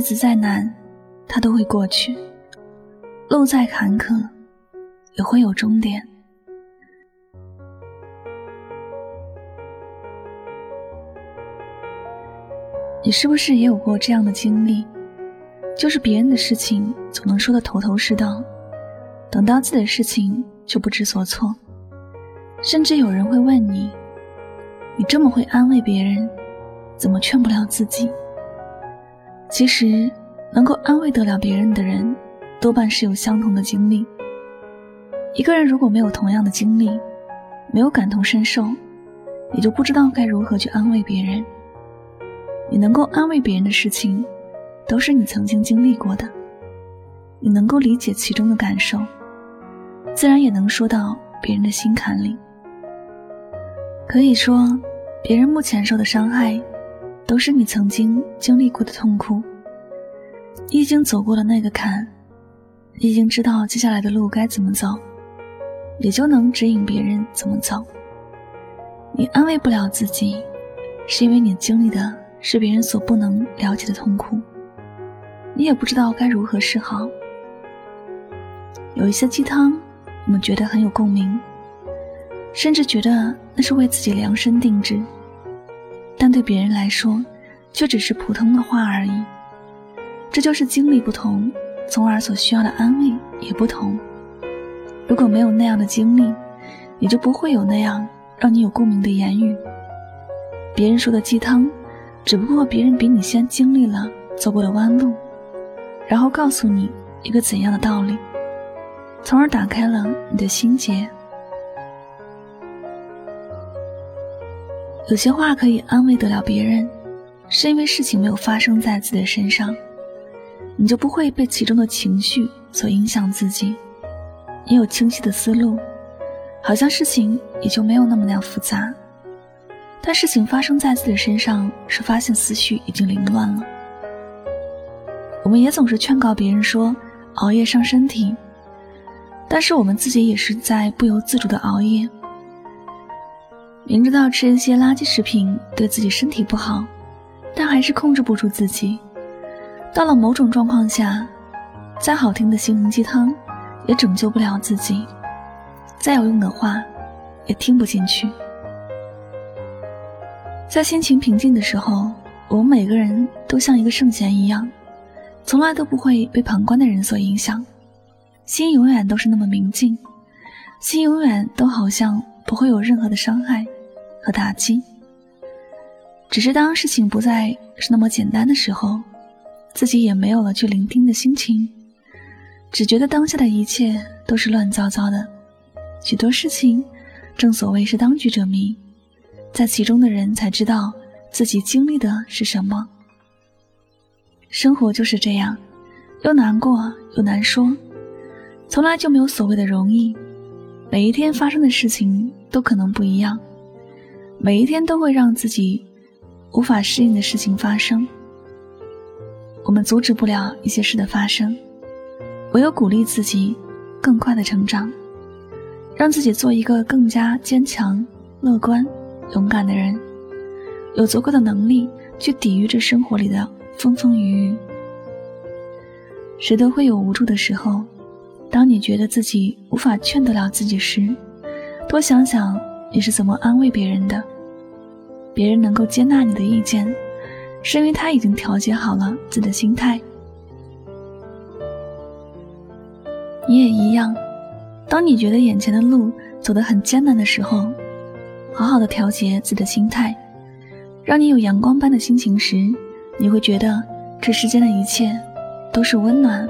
日子再难，它都会过去；路再坎坷，也会有终点。你是不是也有过这样的经历？就是别人的事情总能说得头头是道，等到自己的事情就不知所措，甚至有人会问你：“你这么会安慰别人，怎么劝不了自己？”其实，能够安慰得了别人的人，多半是有相同的经历。一个人如果没有同样的经历，没有感同身受，也就不知道该如何去安慰别人。你能够安慰别人的事情，都是你曾经经历过的，你能够理解其中的感受，自然也能说到别人的心坎里。可以说，别人目前受的伤害。都是你曾经经历过的痛苦，你已经走过了那个坎，你已经知道接下来的路该怎么走，也就能指引别人怎么走。你安慰不了自己，是因为你经历的是别人所不能了解的痛苦，你也不知道该如何是好。有一些鸡汤，我们觉得很有共鸣，甚至觉得那是为自己量身定制。但对别人来说，却只是普通的话而已。这就是经历不同，从而所需要的安慰也不同。如果没有那样的经历，也就不会有那样让你有共鸣的言语。别人说的鸡汤，只不过别人比你先经历了走过的弯路，然后告诉你一个怎样的道理，从而打开了你的心结。有些话可以安慰得了别人，是因为事情没有发生在自己的身上，你就不会被其中的情绪所影响自己。你有清晰的思路，好像事情也就没有那么那样复杂。但事情发生在自己身上，是发现思绪已经凌乱了。我们也总是劝告别人说熬夜伤身体，但是我们自己也是在不由自主的熬夜。明知道吃一些垃圾食品对自己身体不好，但还是控制不住自己。到了某种状况下，再好听的心灵鸡汤也拯救不了自己，再有用的话也听不进去。在心情平静的时候，我们每个人都像一个圣贤一样，从来都不会被旁观的人所影响，心永远都是那么明净，心永远都好像不会有任何的伤害。和打击，只是当事情不再是那么简单的时候，自己也没有了去聆听的心情，只觉得当下的一切都是乱糟糟的。许多事情，正所谓是当局者迷，在其中的人才知道自己经历的是什么。生活就是这样，又难过又难说，从来就没有所谓的容易。每一天发生的事情都可能不一样。每一天都会让自己无法适应的事情发生。我们阻止不了一些事的发生，唯有鼓励自己更快的成长，让自己做一个更加坚强、乐观、勇敢的人，有足够的能力去抵御这生活里的风风雨雨。谁都会有无助的时候，当你觉得自己无法劝得了自己时，多想想。你是怎么安慰别人的？别人能够接纳你的意见，是因为他已经调节好了自己的心态。你也一样，当你觉得眼前的路走得很艰难的时候，好好的调节自己的心态，让你有阳光般的心情时，你会觉得这世间的一切都是温暖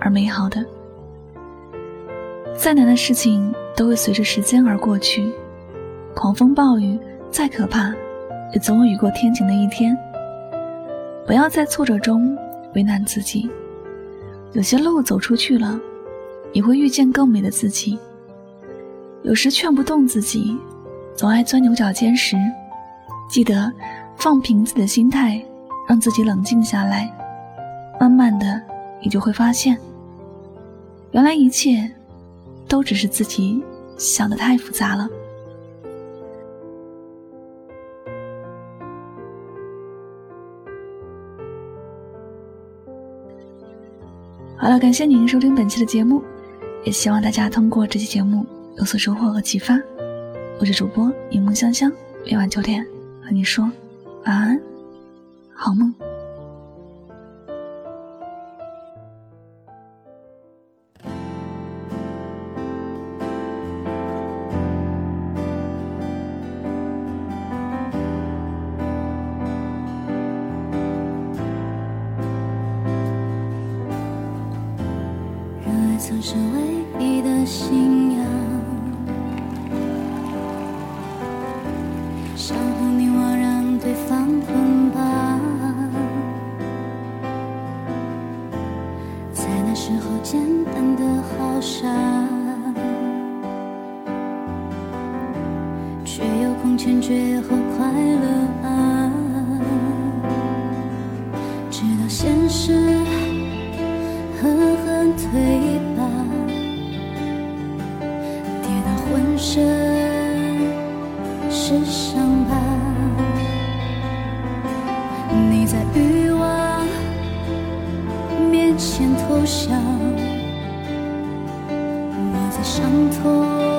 而美好的。再难的事情都会随着时间而过去，狂风暴雨再可怕，也总有雨过天晴的一天。不要在挫折中为难自己，有些路走出去了，你会遇见更美的自己。有时劝不动自己，总爱钻牛角尖时，记得放平自己的心态，让自己冷静下来。慢慢的，你就会发现，原来一切都只是自己想的太复杂了。好了，感谢您收听本期的节目，也希望大家通过这期节目。有所收获和启发，我是主播柠檬香香，每晚九点和你说晚安，好梦。是唯一的信仰相互凝望让对方捆绑在那时候简单的好傻却又空前绝后快乐啊直到现实狠狠推伤痛。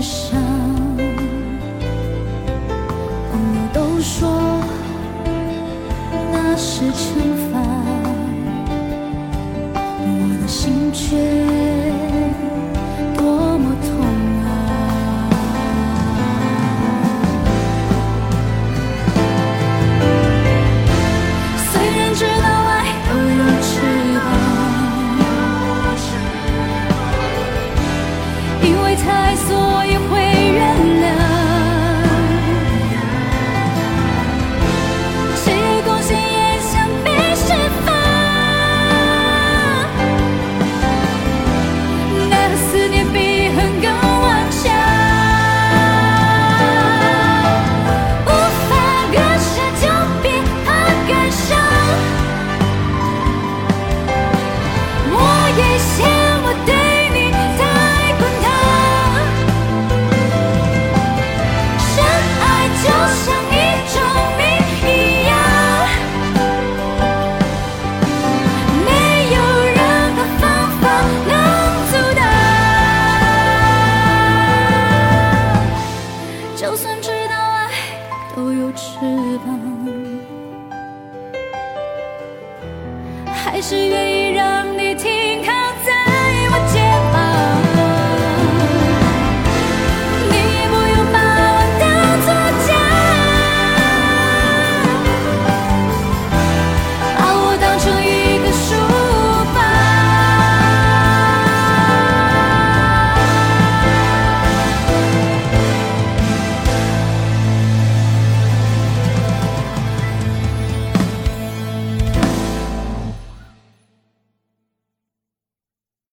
伤还是愿意。